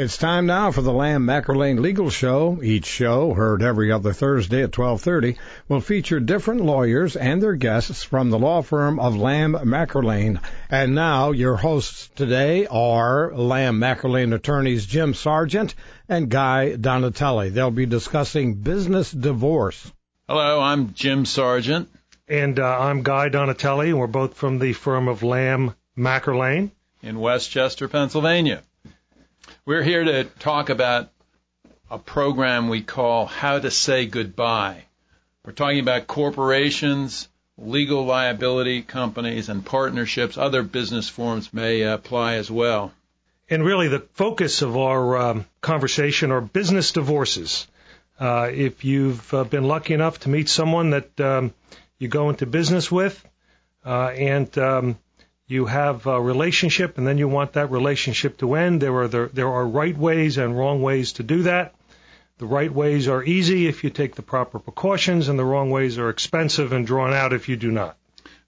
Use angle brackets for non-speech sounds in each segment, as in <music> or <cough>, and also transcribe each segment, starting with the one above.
It's time now for the Lamb McErlane Legal Show. Each show, heard every other Thursday at 12:30, will feature different lawyers and their guests from the law firm of Lamb McErlane. And now, your hosts today are Lamb McErlane attorneys Jim Sargent and Guy Donatelli. They'll be discussing business divorce. Hello, I'm Jim Sargent. And uh, I'm Guy Donatelli, we're both from the firm of Lamb McErlane in West Chester, Pennsylvania. We're here to talk about a program we call How to Say Goodbye. We're talking about corporations, legal liability companies, and partnerships. Other business forms may apply as well. And really, the focus of our um, conversation are business divorces. Uh, if you've uh, been lucky enough to meet someone that um, you go into business with, uh, and um, you have a relationship and then you want that relationship to end. There are there, there are right ways and wrong ways to do that. The right ways are easy if you take the proper precautions, and the wrong ways are expensive and drawn out if you do not.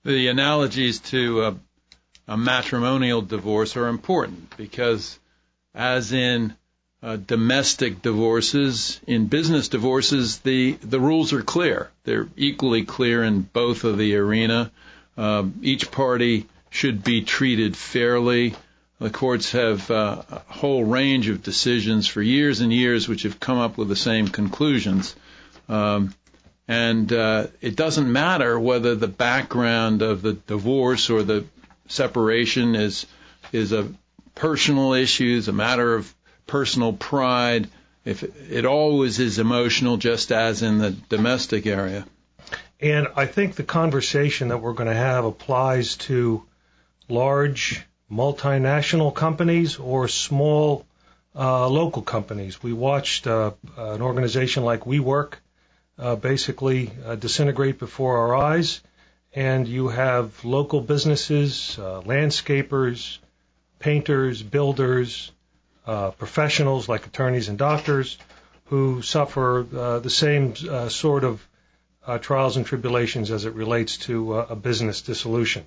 The analogies to a, a matrimonial divorce are important because, as in uh, domestic divorces, in business divorces, the the rules are clear. They're equally clear in both of the arena. Uh, each party should be treated fairly. The courts have uh, a whole range of decisions for years and years which have come up with the same conclusions. Um, and uh, it doesn't matter whether the background of the divorce or the separation is is a personal issue, is a matter of personal pride. If it, it always is emotional, just as in the domestic area. And I think the conversation that we're going to have applies to large multinational companies or small uh, local companies. We watched uh, an organization like WeWork uh, basically uh, disintegrate before our eyes, and you have local businesses, uh, landscapers, painters, builders, uh, professionals like attorneys and doctors who suffer the same sort of trials and tribulations as it relates to a business dissolution.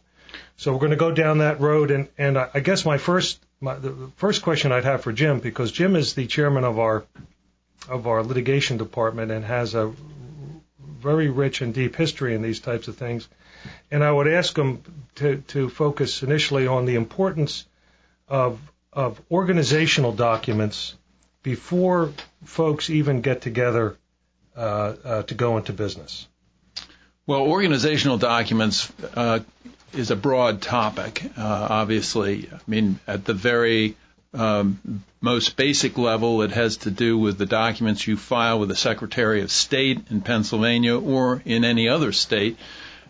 So we're going to go down that road, and and I guess my first my, the first question I'd have for Jim because Jim is the chairman of our of our litigation department and has a very rich and deep history in these types of things, and I would ask him to to focus initially on the importance of of organizational documents before folks even get together uh, uh, to go into business. Well, organizational documents uh, is a broad topic, uh, obviously. I mean, at the very um, most basic level, it has to do with the documents you file with the Secretary of State in Pennsylvania or in any other state.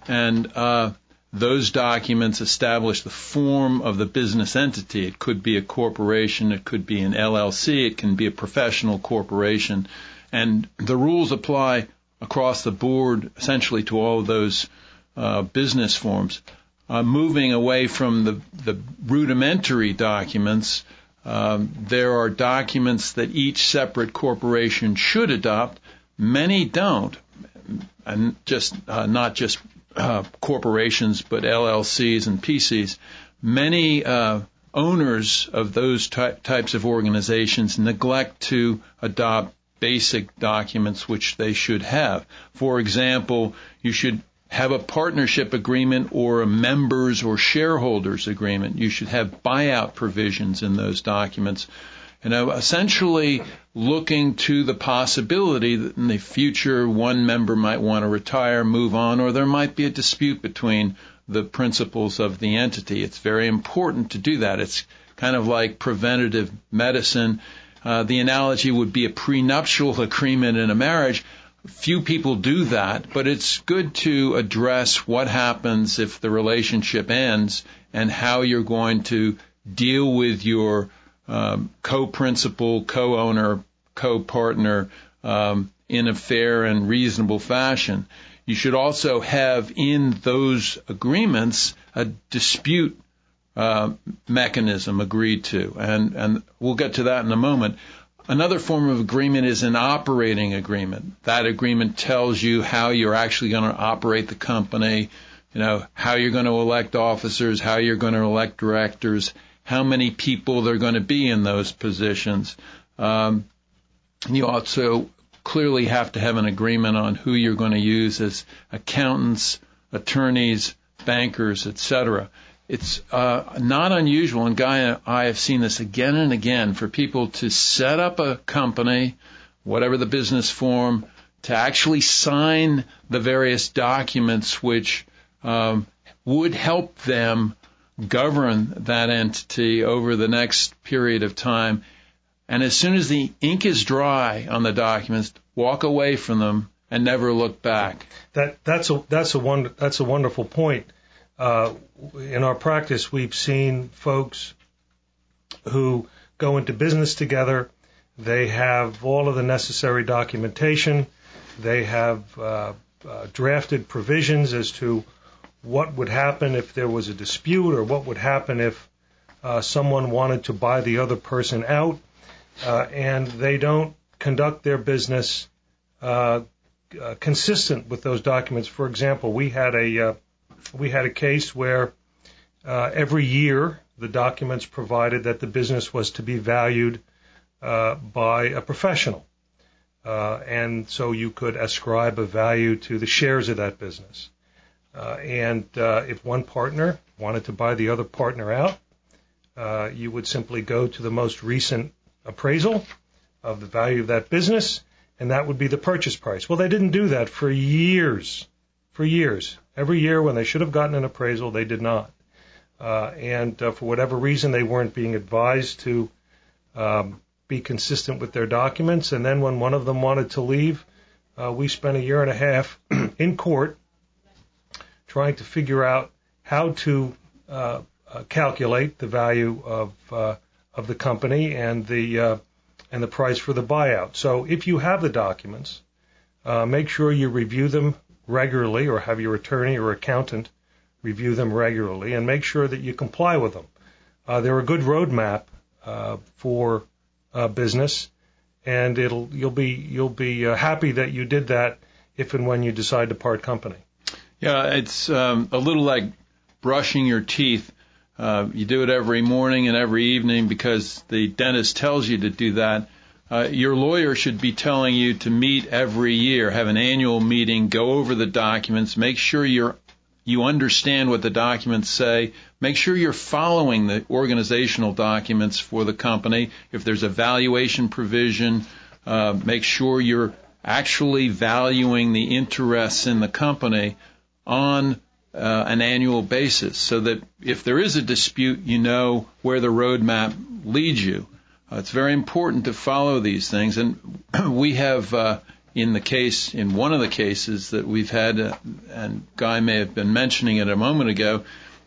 And uh, those documents establish the form of the business entity. It could be a corporation, it could be an LLC, it can be a professional corporation. And the rules apply across the board essentially to all of those uh, business forms uh, moving away from the, the rudimentary documents, um, there are documents that each separate corporation should adopt. Many don't, and just uh, not just uh, corporations, but LLCs and PCs. Many uh, owners of those ty- types of organizations neglect to adopt basic documents which they should have. For example, you should have a partnership agreement or a members or shareholders agreement. You should have buyout provisions in those documents. Know, essentially looking to the possibility that in the future one member might want to retire, move on, or there might be a dispute between the principals of the entity. It's very important to do that. It's kind of like preventative medicine. Uh, the analogy would be a prenuptial agreement in a marriage few people do that, but it's good to address what happens if the relationship ends and how you're going to deal with your um, co-principal, co-owner, co-partner um, in a fair and reasonable fashion. You should also have in those agreements a dispute uh, mechanism agreed to, and and we'll get to that in a moment. Another form of agreement is an operating agreement. That agreement tells you how you're actually going to operate the company, you know, how you're going to elect officers, how you're going to elect directors, how many people they're going to be in those positions. Um, you also clearly have to have an agreement on who you're going to use as accountants, attorneys, bankers, etc. It's uh, not unusual, and Guy and I have seen this again and again, for people to set up a company, whatever the business form, to actually sign the various documents which um, would help them govern that entity over the next period of time. And as soon as the ink is dry on the documents, walk away from them and never look back. That that's a that's a one that's a wonderful point. Uh, in our practice, we've seen folks who go into business together. They have all of the necessary documentation. They have uh, uh, drafted provisions as to what would happen if there was a dispute or what would happen if uh, someone wanted to buy the other person out, uh, and they don't conduct their business consistent with those documents. For example, we had a we had a case where uh, every year the documents provided that the business was to be valued uh, by a professional. Uh, and so you could ascribe a value to the shares of that business. Uh, and uh, if one partner wanted to buy the other partner out, uh, you would simply go to the most recent appraisal of the value of that business, and that would be the purchase price. Well, they didn't do that for years, for years. Every year when they should have gotten an appraisal, they did not. Uh, and uh, for whatever reason, they weren't being advised to um, be consistent with their documents. And then when one of them wanted to leave, uh, we spent a year and a half <clears throat> in court trying to figure out how to uh, uh, calculate the value of uh, of the company and the uh, and the price for the buyout. So if you have the documents, uh, make sure you review them regularly, or have your attorney or accountant review them regularly, and make sure that you comply with them. Uh, they're a good roadmap uh, for uh, business, and it'll you'll be you'll be uh, happy that you did that if and when you decide to part company. Yeah, it's um, a little like brushing your teeth. Uh, you do it every morning and every evening because the dentist tells you to do that. Uh, your lawyer should be telling you to meet every year, have an annual meeting, go over the documents, make sure you're you understand what the documents say. Make sure you're following the organizational documents for the company. If there's a valuation provision, uh, make sure you're actually valuing the interests in the company on uh, an annual basis so that if there is a dispute, you know where the roadmap leads you. Uh, it's very important to follow these things. And <clears throat> we have, uh, in the case, in one of the cases that we've had, uh, and Guy may have been mentioning it a moment ago,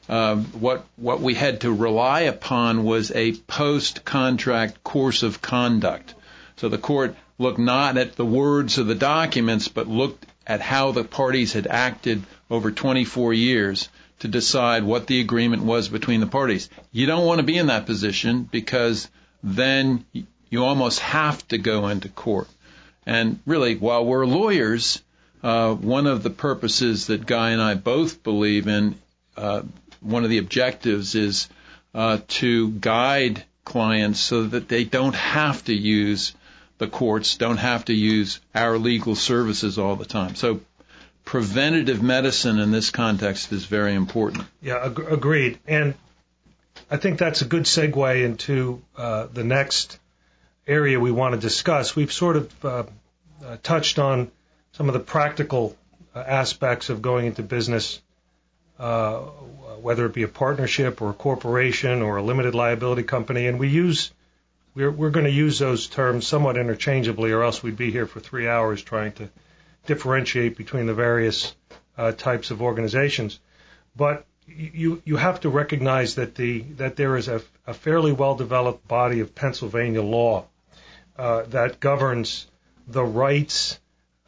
uh, what what we had to rely upon was a post-contract course of conduct. So the court looked not at the words of the documents, but looked at how the parties had acted over 24 years to decide what the agreement was between the parties. You don't want to be in that position because then you almost have to go into court. And really, while we're lawyers, uh, one of the purposes that Guy and I both believe in, uh, one of the objectives is uh, to guide clients so that they don't have to use the courts, don't have to use our legal services all the time. So preventative medicine in this context is very important. Yeah, ag- agreed. And I think that's a good segue into uh, the next area we want to discuss. We've sort of uh, uh, touched on some of the practical uh, aspects of going into business, uh, whether it be a partnership or a corporation or a limited liability company, and we use we're, we're going to use those terms somewhat interchangeably, or else we'd be here for three hours trying to differentiate between the various uh, types of organizations. But you you have to recognize that the that there is a, a fairly well developed body of Pennsylvania law uh, that governs the rights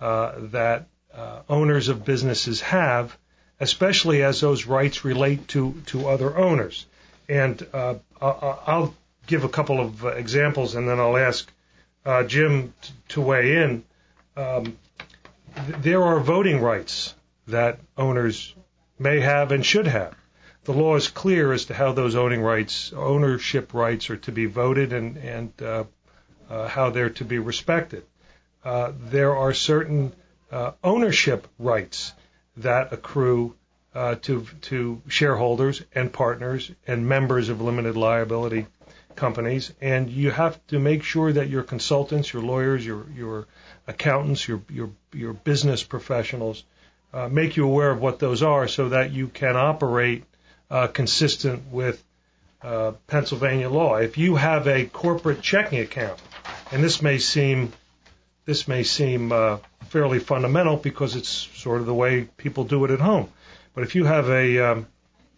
uh, that uh, owners of businesses have, especially as those rights relate to to other owners. And uh, I'll give a couple of examples, and then I'll ask uh, Jim t- to weigh in. Um, th- there are voting rights that owners may have and should have. the law is clear as to how those owning rights, ownership rights, are to be voted and and uh, uh, how they're to be respected. Uh, there are certain uh, ownership rights that accrue uh, to to shareholders and partners and members of limited liability companies, and you have to make sure that your consultants, your lawyers, your your accountants, your your your business professionals uh, make you aware of what those are, so that you can operate uh, consistent with uh, Pennsylvania law. If you have a corporate checking account, and this may seem this may seem uh, fairly fundamental because it's sort of the way people do it at home. But if you have a, um,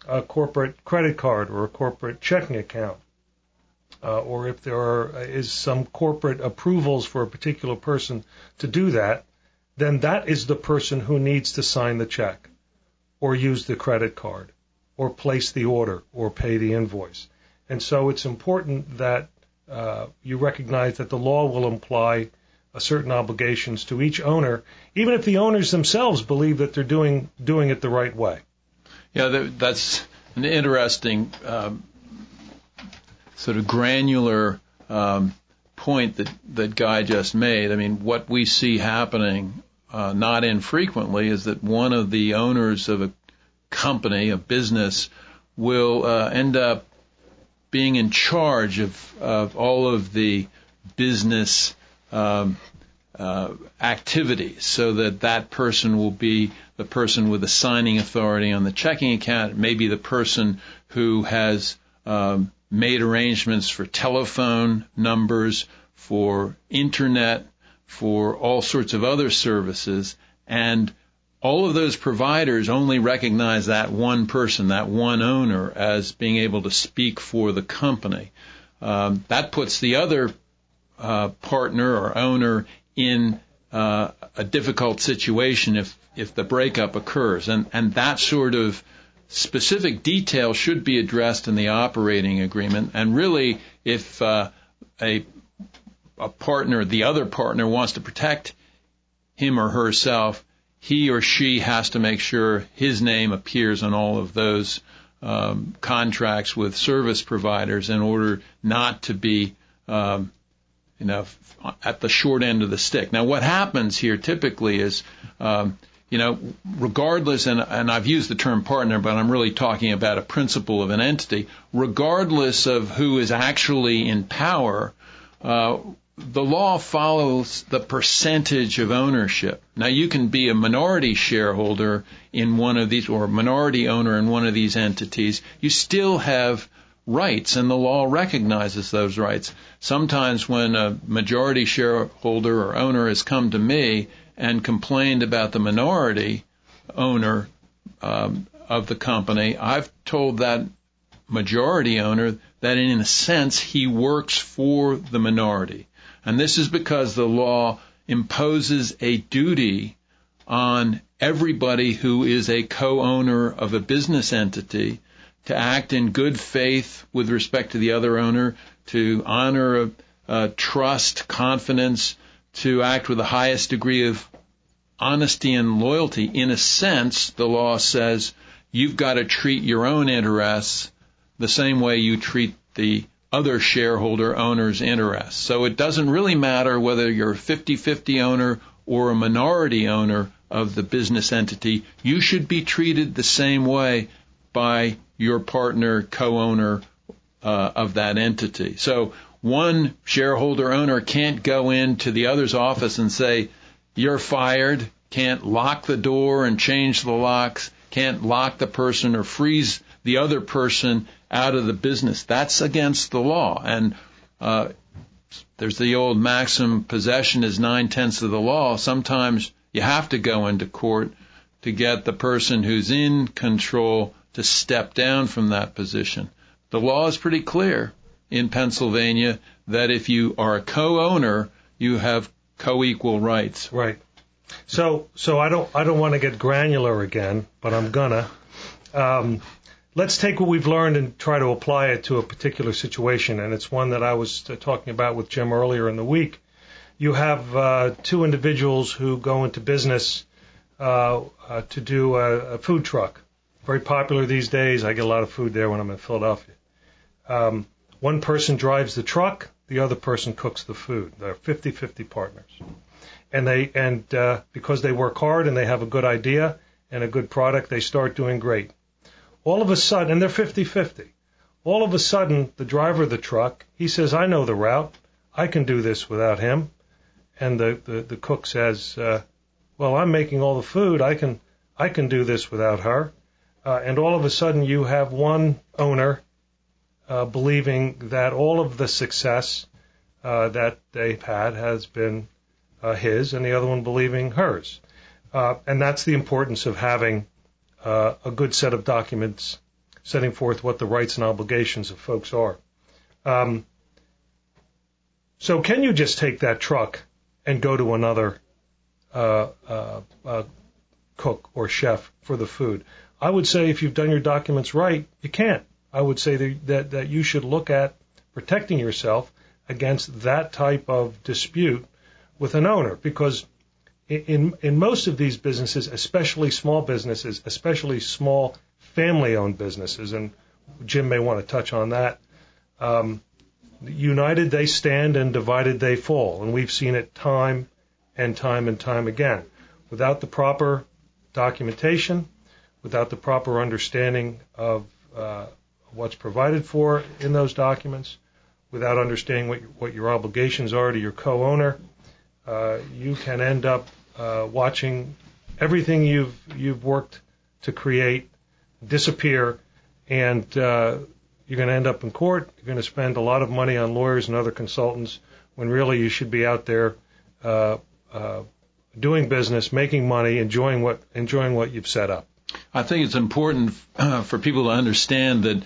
a corporate credit card or a corporate checking account, uh, or if there are, is some corporate approvals for a particular person to do that, then that is the person who needs to sign the check or use the credit card or place the order or pay the invoice. And so it's important that uh, you recognize that the law will imply certain obligations to each owner, even if the owners themselves believe that they're doing doing it the right way. Yeah, that's an interesting um, sort of granular um, point that that Guy just made. I mean, what we see happening uh, not infrequently is that one of the owners of a company, a business, will uh, end up being in charge of, of all of the business um, uh, activities so that that person will be the person with the signing authority on the checking account, maybe the person who has um, made arrangements for telephone numbers, for internet, for all sorts of other services, and all of those providers only recognize that one person, that one owner, as being able to speak for the company. Um, that puts the other uh, partner or owner in uh, a difficult situation if if the breakup occurs, and and that sort of specific detail should be addressed in the operating agreement. And really, if uh, a a partner, the other partner, wants to protect him or herself, he or she has to make sure his name appears on all of those um, contracts with service providers in order not to be um, you know, at the short end of the stick. Now, what happens here typically is, um, you know, regardless, and, and I've used the term partner, but I'm really talking about a principal of an entity, regardless of who is actually in power, uh, the law follows the percentage of ownership. Now, you can be a minority shareholder in one of these, or a minority owner in one of these entities. You still have rights, and the law recognizes those rights. Sometimes when a majority shareholder or owner has come to me and complained about the minority owner um, of the company, I've told that majority owner that in a sense he works for the minority. And this is because the law imposes a duty on everybody who is a co-owner of a business entity to act in good faith with respect to the other owner, to honor a trust, confidence, to act with the highest degree of honesty and loyalty. In a sense, the law says you've got to treat your own interests the same way you treat the other shareholder owner's interests. So it doesn't really matter whether you're a 50-50 owner or a minority owner of the business entity. You should be treated the same way by your partner, co-owner uh, of that entity. So one shareholder owner can't go into the other's office and say, you're fired, can't lock the door and change the locks, can't lock the person or freeze the other person out of the business. That's against the law. And uh, there's the old maxim, possession is nine tenths of the law. Sometimes you have to go into court to get the person who's in control to step down from that position. The law is pretty clear in Pennsylvania that if you are a co-owner, you have co-equal rights. Right. So, so I don't, I don't want to get granular again, but I'm gonna. Um, let's take what we've learned and try to apply it to a particular situation, and it's one that I was uh, talking about with Jim earlier in the week. You have uh, two individuals who go into business uh, uh, to do a, a food truck very popular these days. I get a lot of food there when I'm in Philadelphia. Um, one person drives the truck, the other person cooks the food. They're 50-50 partners, and they and uh, because they work hard and they have a good idea and a good product, they start doing great. All of a sudden, and they're 50-50. All of a sudden, the driver of the truck, he says, "I know the route. I can do this without him." And the the, the cook says, uh, "Well, I'm making all the food. I can I can do this without her." Uh, and all of a sudden, you have one owner uh, believing that all of the success uh, that they've had has been uh, his, and the other one believing hers. Uh, and that's the importance of having uh, a good set of documents setting forth what the rights and obligations of folks are. Um, so, can you just take that truck and go to another uh, uh, uh, cook or chef for the food? I would say if you've done your documents right, you can't. I would say that, that, that you should look at protecting yourself against that type of dispute with an owner because in, in most of these businesses, especially small businesses, especially small family owned businesses, and Jim may want to touch on that. Um, united they stand and divided they fall. And we've seen it time and time and time again. Without the proper documentation, without the proper understanding of uh, what's provided for in those documents, without understanding what, what your obligations are to your co-owner, uh, you can end up uh, watching everything you've you've worked to create disappear, and uh, you're going to end up in court. You're going to spend a lot of money on lawyers and other consultants when really you should be out there uh, uh, doing business, making money, enjoying what enjoying what you've set up. I think it's important uh, for people to understand that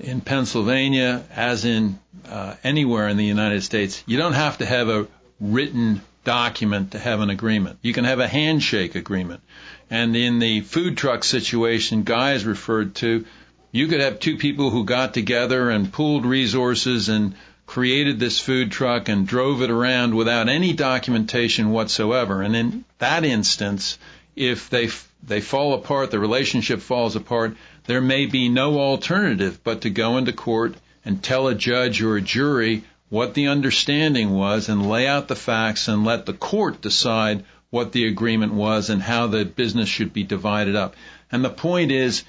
in Pennsylvania, as in uh, anywhere in the United States, you don't have to have a written document to have an agreement. You can have a handshake agreement. And in the food truck situation Guy referred to, you could have two people who got together and pooled resources and created this food truck and drove it around without any documentation whatsoever. And in that instance, if they they fall apart, the relationship falls apart, there may be no alternative but to go into court and tell a judge or a jury what the understanding was and lay out the facts and let the court decide what the agreement was and how the business should be divided up. And the point is,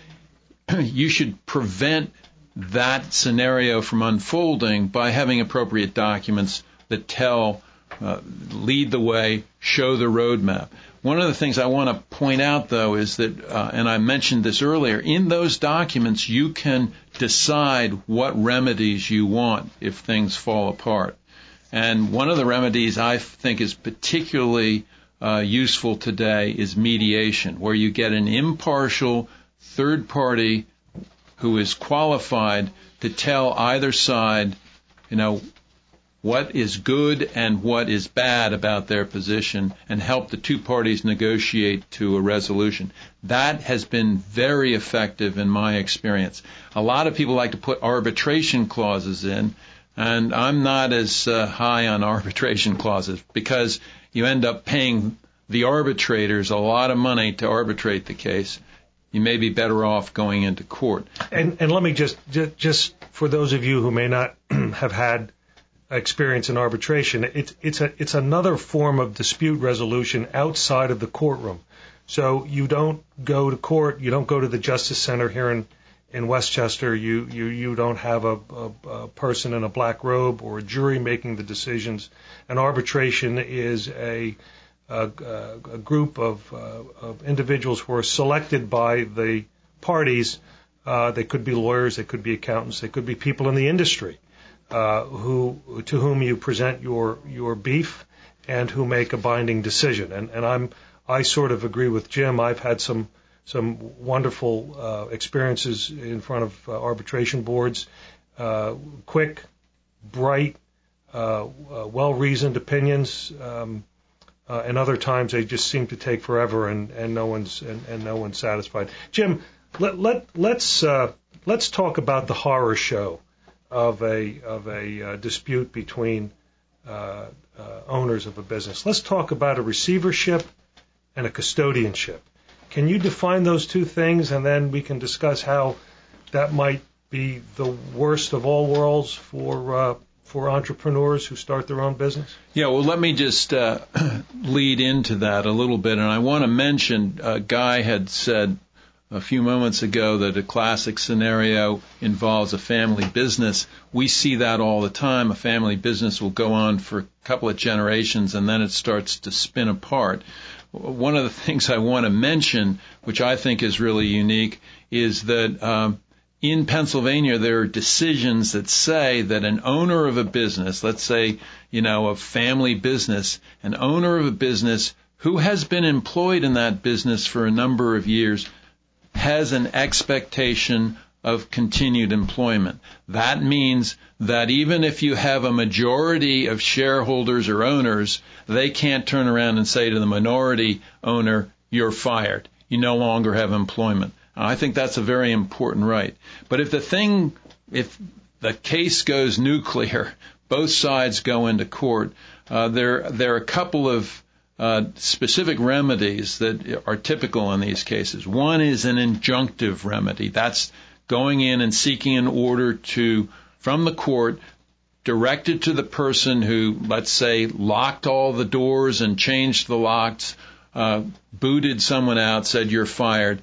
<clears throat> you should prevent that scenario from unfolding by having appropriate documents that tell, uh, lead the way, show the roadmap. One of the things I want to point out, though, is that, uh, and I mentioned this earlier, in those documents you can decide what remedies you want if things fall apart. And one of the remedies I think is particularly uh, useful today is mediation, where you get an impartial third party who is qualified to tell either side, you know, what is good and what is bad about their position and help the two parties negotiate to a resolution. That has been very effective in my experience. A lot of people like to put arbitration clauses in, and I'm not as uh, high on <laughs> arbitration clauses because you end up paying the arbitrators a lot of money to arbitrate the case. You may be better off going into court. And, and let me just, just, just for those of you who may not <clears throat> have had experience in arbitration. It's it's a it's another form of dispute resolution outside of the courtroom. So you don't go to court. You don't go to the Justice Center here in in West Chester. You you you don't have a, a, a person in a black robe or a jury making the decisions. An arbitration is a a, a group of, uh, of individuals who are selected by the parties. Uh, they could be lawyers, they could be accountants, they could be people in the industry who to whom you present your your beef and who make a binding decision. And, and I'm I sort of agree with Jim. I've had some some wonderful uh, experiences in front of uh, arbitration boards. Uh, quick, bright, uh, uh, well-reasoned opinions, um, uh, and other times they just seem to take forever, and, and no one's and, and no one's satisfied. Jim, let let let's uh, let's talk about the horror show of a of a uh, dispute between uh, uh, owners of a business. Let's talk about a receivership and a custodianship. Can you define those two things, and then we can discuss how that might be the worst of all worlds for uh, for entrepreneurs who start their own business? Yeah, well, let me just uh, <clears throat> lead into that a little bit, and I want to mention. Uh, Guy had said a few moments ago that a classic scenario involves a family business. We see that all the time. A family business will go on for a couple of generations and then it starts to spin apart. One of the things I want to mention, which I think is really unique, is that um, in Pennsylvania there are decisions that say that an owner of a business, let's say, you know, a family business, an owner of a business who has been employed in that business for a number of years has an expectation of continued employment. That means that even if you have a majority of shareholders or owners, they can't turn around and say to the minority owner, you're fired. You no longer have employment. I think that's a very important right. But if the thing, if the case goes nuclear, <laughs> both sides go into court, uh, there, there are a couple of uh, specific remedies that are typical in these cases. One is an injunctive remedy. That's going in and seeking an order to, from the court, directed to the person who, let's say, locked all the doors and changed the locks, uh, booted someone out, said you're fired.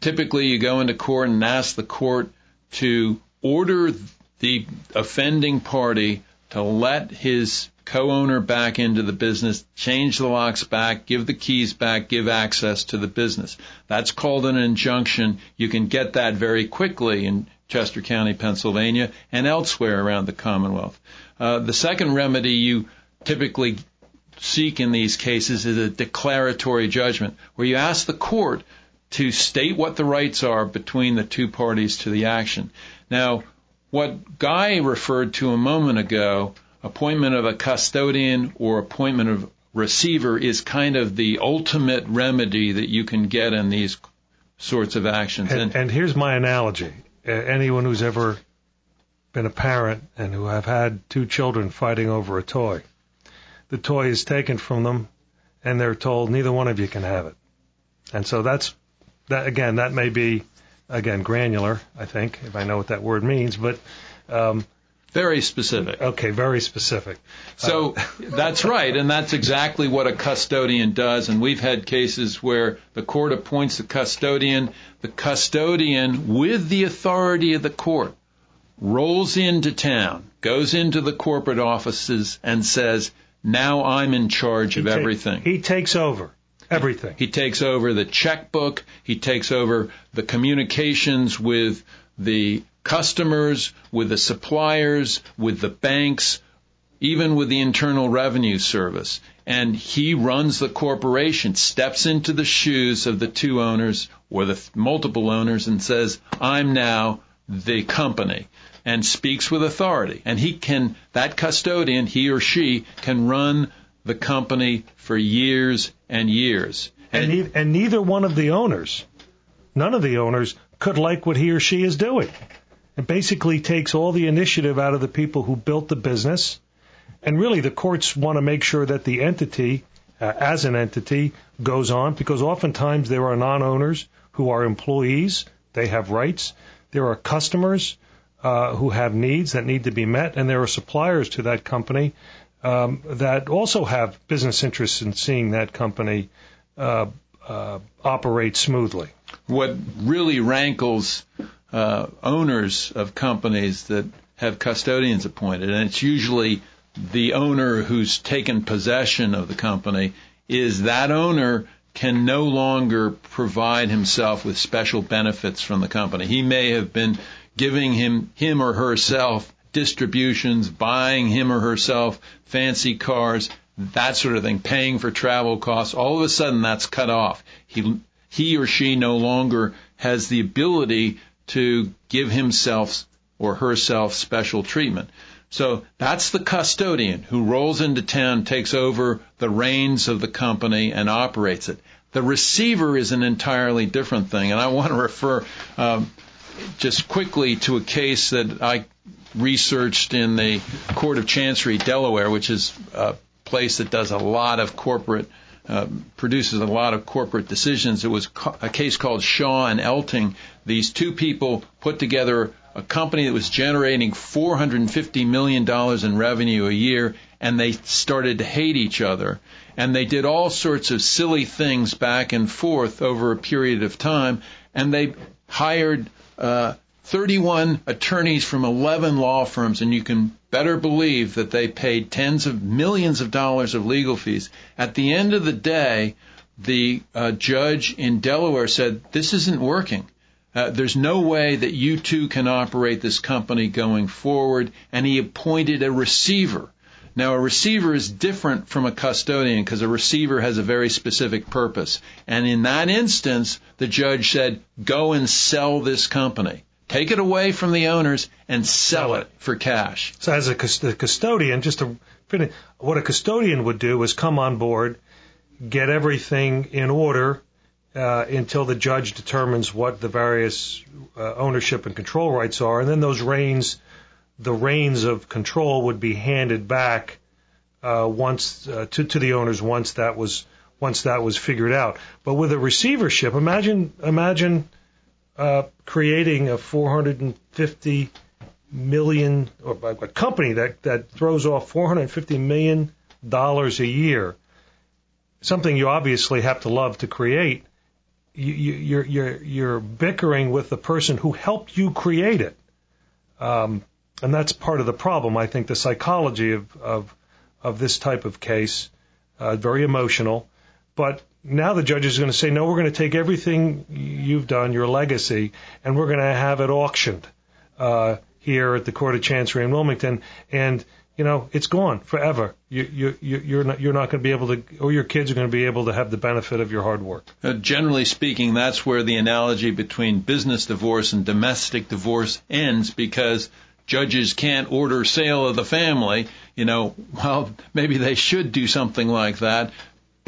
Typically, you go into court and ask the court to order the offending party to let his co-owner back into the business, change the locks back, give the keys back, give access to the business. That's called an injunction. You can get that very quickly in Chester County, Pennsylvania, and elsewhere around the Commonwealth. Uh, the second remedy you typically seek in these cases is a declaratory judgment, where you ask the court to state what the rights are between the two parties to the action. Now, what Guy referred to a moment ago appointment of a custodian or appointment of receiver is kind of the ultimate remedy that you can get in these sorts of actions. And, and, and here's my analogy. Anyone who's ever been a parent and who have had two children fighting over a toy, the toy is taken from them and they're told neither one of you can have it. And so that's that again, that may be again granular, I think, if I know what that word means, but um, very specific. Okay, very specific. So uh, that's right, and that's exactly what a custodian does. And we've had cases where the court appoints a custodian. The custodian, with the authority of the court, rolls into town, goes into the corporate offices, and says, "Now I'm in charge he of ta- everything." He takes over. Everything. He takes over the checkbook. He takes over the communications with the customers, with the suppliers, with the banks, even with the Internal Revenue Service. And he runs the corporation, steps into the shoes of the two owners or the multiple owners and says, I'm now the company and speaks with authority. And he can, that custodian, he or she can run the company for years and years. And, and, and neither one of the owners, none of the owners could like what he or she is doing. It basically takes all the initiative out of the people who built the business. And really, the courts want to make sure that the entity, uh, as an entity, goes on because oftentimes there are non owners who are employees, they have rights. There are customers uh, who have needs that need to be met, and there are suppliers to that company um, that also have business interests in seeing that company uh, uh operate smoothly. What really rankles uh, owners of companies that have custodians appointed, and it's usually the owner who's taken possession of the company, is that owner can no longer provide himself with special benefits from the company. He may have been giving him, him or herself distributions, buying him or herself fancy cars, that sort of thing, paying for travel costs. All of a sudden that's cut off. He, he or she no longer has the ability to give himself or herself special treatment. So that's the custodian who rolls into town, takes over the reins of the company and operates it. The receiver is an entirely different thing, and I want to refer um, just quickly to a case that I researched in the Court of Chancery, Delaware, which is a place that does a lot of corporate uh, produces a lot of corporate decisions. It was a case called Shawe and Elting. These two people put together a company that was generating $450 million in revenue a year, and they started to hate each other. And they did all sorts of silly things back and forth over a period of time, and they hired uh, 31 attorneys from 11 law firms, and you can better believe that they paid tens of millions of dollars of legal fees. At the end of the day, the uh, judge in Delaware said, This isn't working. Uh, there's no way that you two can operate this company going forward, and he appointed a receiver. Now, a receiver is different from a custodian because a receiver has a very specific purpose. And in that instance, the judge said, go and sell this company take it away from the owners and sell it for cash. So as a custodian, just to finish, what a custodian would do is come on board, get everything in order uh, until the judge determines what the various uh, ownership and control rights are, and then those reins, the reins of control would be handed back uh, once uh, to to the owners once that was once that was figured out. But with a receivership, imagine imagine uh, creating a 450 million or a company that that throws off 450 million dollars a year, something you obviously have to love to create. You, you, you're you're you're bickering with the person who helped you create it, um, and that's part of the problem. I think the psychology of of of this type of case, uh, very emotional, but now the judge is going to say, no, we're going to take everything you've done, your legacy, and we're going to have it auctioned uh, here at the Court of Chancery in Wilmington, and you know it's gone forever. You, you, you're not you're not going to be able to, or your kids are going to be able to have the benefit of your hard work. Uh, generally speaking, that's where the analogy between business divorce and domestic divorce ends, because judges can't order sale of the family, you know, <laughs> well, maybe they should do something like that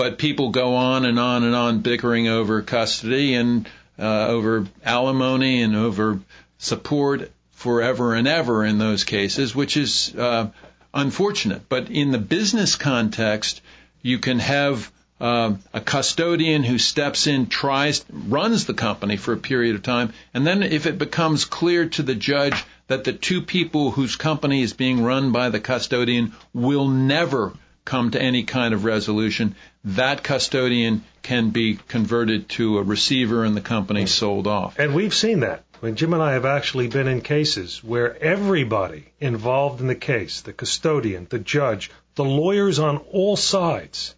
but people go on and on and on bickering over custody and uh, over alimony and over support forever and ever in those cases, which is uh, unfortunate. But in the business context, you can have uh, a custodian who steps in, tries, runs the company for a period of time, and then if it becomes clear to the judge that the two people whose company is being run by the custodian will never come to any kind of resolution, that custodian can be converted to a receiver and the company sold off. And we've seen that. When Jim and I have actually been in cases where everybody involved in the case, the custodian, the judge, the lawyers on all sides,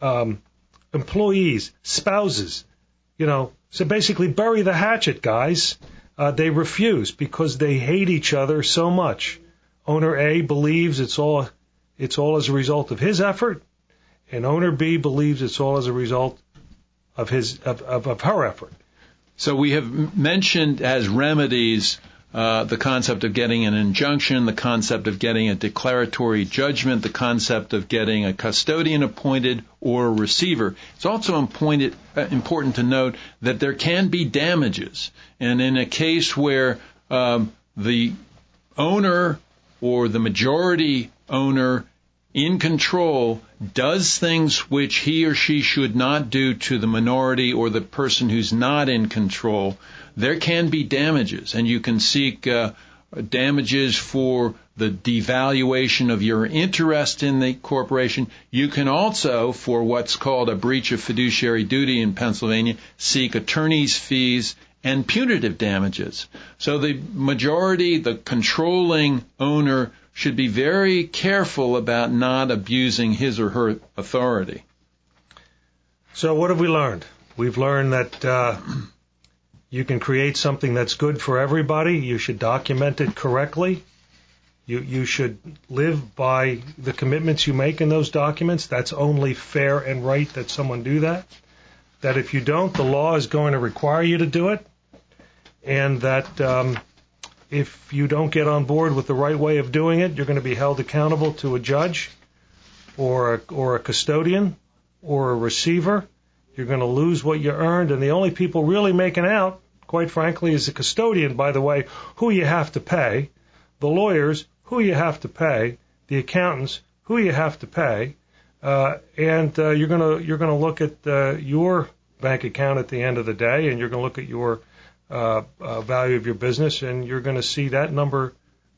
um, employees, spouses, you know, so basically bury the hatchet, guys. Uh, they refuse because they hate each other so much. Owner A believes it's all it's all as a result of his effort, and owner B believes it's all as a result of his of, of, of her effort. So we have mentioned as remedies uh, the concept of getting an injunction, the concept of getting a declaratory judgment, the concept of getting a custodian appointed or a receiver. It's also important, uh, important to note that there can be damages, and in a case where um, the owner or the majority owner in control does things which he or she should not do to the minority or the person who's not in control, there can be damages, and you can seek uh, damages for the devaluation of your interest in the corporation. You can also, for what's called a breach of fiduciary duty in Pennsylvania, seek attorney's fees and punitive damages. So the majority, the controlling owner should be very careful about not abusing his or her authority. So, what have we learned? We've learned that uh, you can create something that's good for everybody. You should document it correctly. You, you should live by the commitments you make in those documents. That's only fair and right that someone do that. That if you don't, the law is going to require you to do it. And that um, if you don't get on board with the right way of doing it, you're going to be held accountable to a judge or a, or a custodian or a receiver. You're going to lose what you earned, and the only people really making out, quite frankly, is the custodian, by the way, who you have to pay, the lawyers, who you have to pay, the accountants, who you have to pay, uh, and uh, you're gonna you're gonna look at uh, your bank account at the end of the day, and you're gonna look at your uh, uh, value of your business, and you're gonna see that number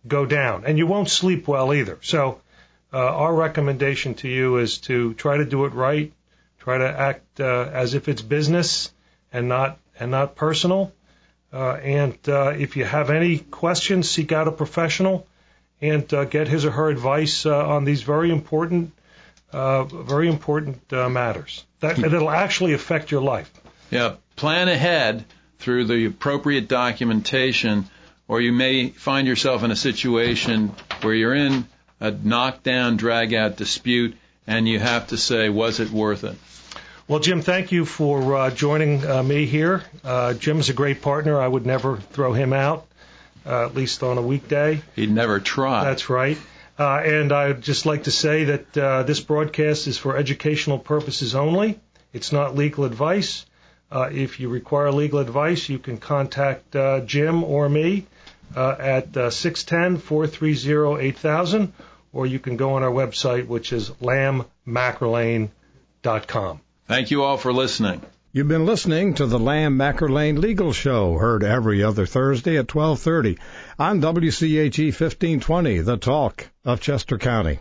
go down, and you won't sleep well either. So, uh, our recommendation to you is to try to do it right, try to act uh, as if it's business and not and not personal. Uh, and uh, if you have any questions, seek out a professional and uh, get his or her advice uh, on these very important, uh, very important uh, matters that it'll actually affect your life. Yeah, plan ahead through the appropriate documentation, or you may find yourself in a situation where you're in a knockdown, drag out dispute, and you have to say, was it worth it? Well, Jim, thank you for uh, joining uh, me here. Uh, Jim's a great partner. I would never throw him out, uh, at least on a weekday. He'd never try. That's right. Uh, and I'd just like to say that uh, this broadcast is for educational purposes only. It's not legal advice. Uh, if you require legal advice, you can contact uh, Jim or me uh, at uh, 610 430 8000, or you can go on our website, which is lambmcerlane.com. Thank you all for listening. You've been listening to the Lamb McErlane Legal Show, heard every other Thursday at 1230 on WCHE 1520, The Talk of Chester County.